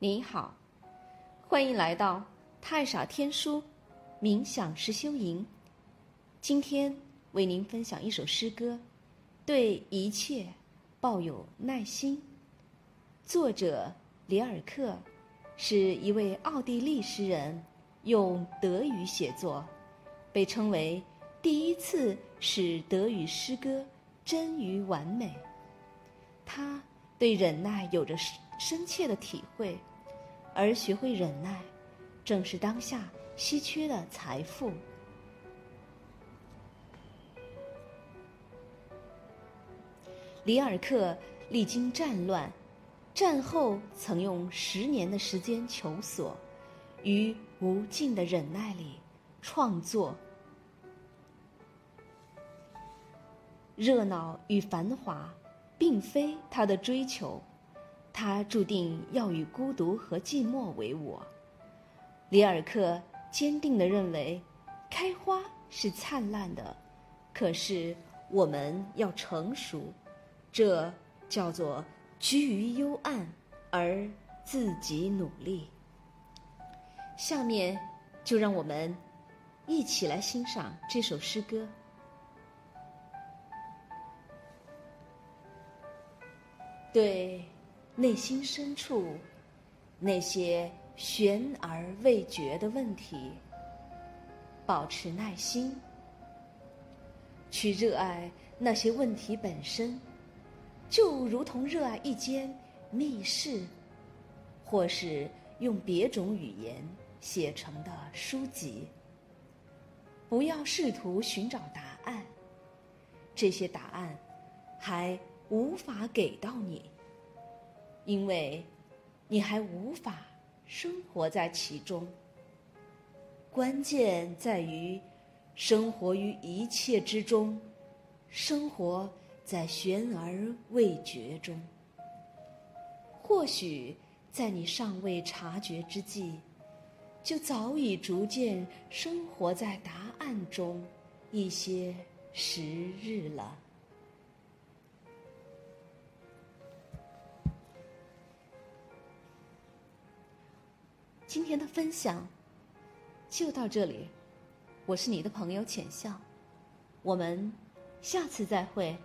你好，欢迎来到太傻天书冥想实修营。今天为您分享一首诗歌，对一切抱有耐心。作者里尔克是一位奥地利诗人，用德语写作，被称为第一次使德语诗歌臻于完美。他对忍耐有着深切的体会。而学会忍耐，正是当下稀缺的财富。里尔克历经战乱，战后曾用十年的时间求索，于无尽的忍耐里创作。热闹与繁华，并非他的追求。他注定要与孤独和寂寞为伍。里尔克坚定的认为，开花是灿烂的，可是我们要成熟，这叫做居于幽暗而自己努力。下面就让我们一起来欣赏这首诗歌。对。内心深处，那些悬而未决的问题，保持耐心，去热爱那些问题本身，就如同热爱一间密室，或是用别种语言写成的书籍。不要试图寻找答案，这些答案还无法给到你。因为，你还无法生活在其中。关键在于，生活于一切之中，生活在悬而未决中。或许在你尚未察觉之际，就早已逐渐生活在答案中一些时日了。今天的分享就到这里，我是你的朋友浅笑，我们下次再会。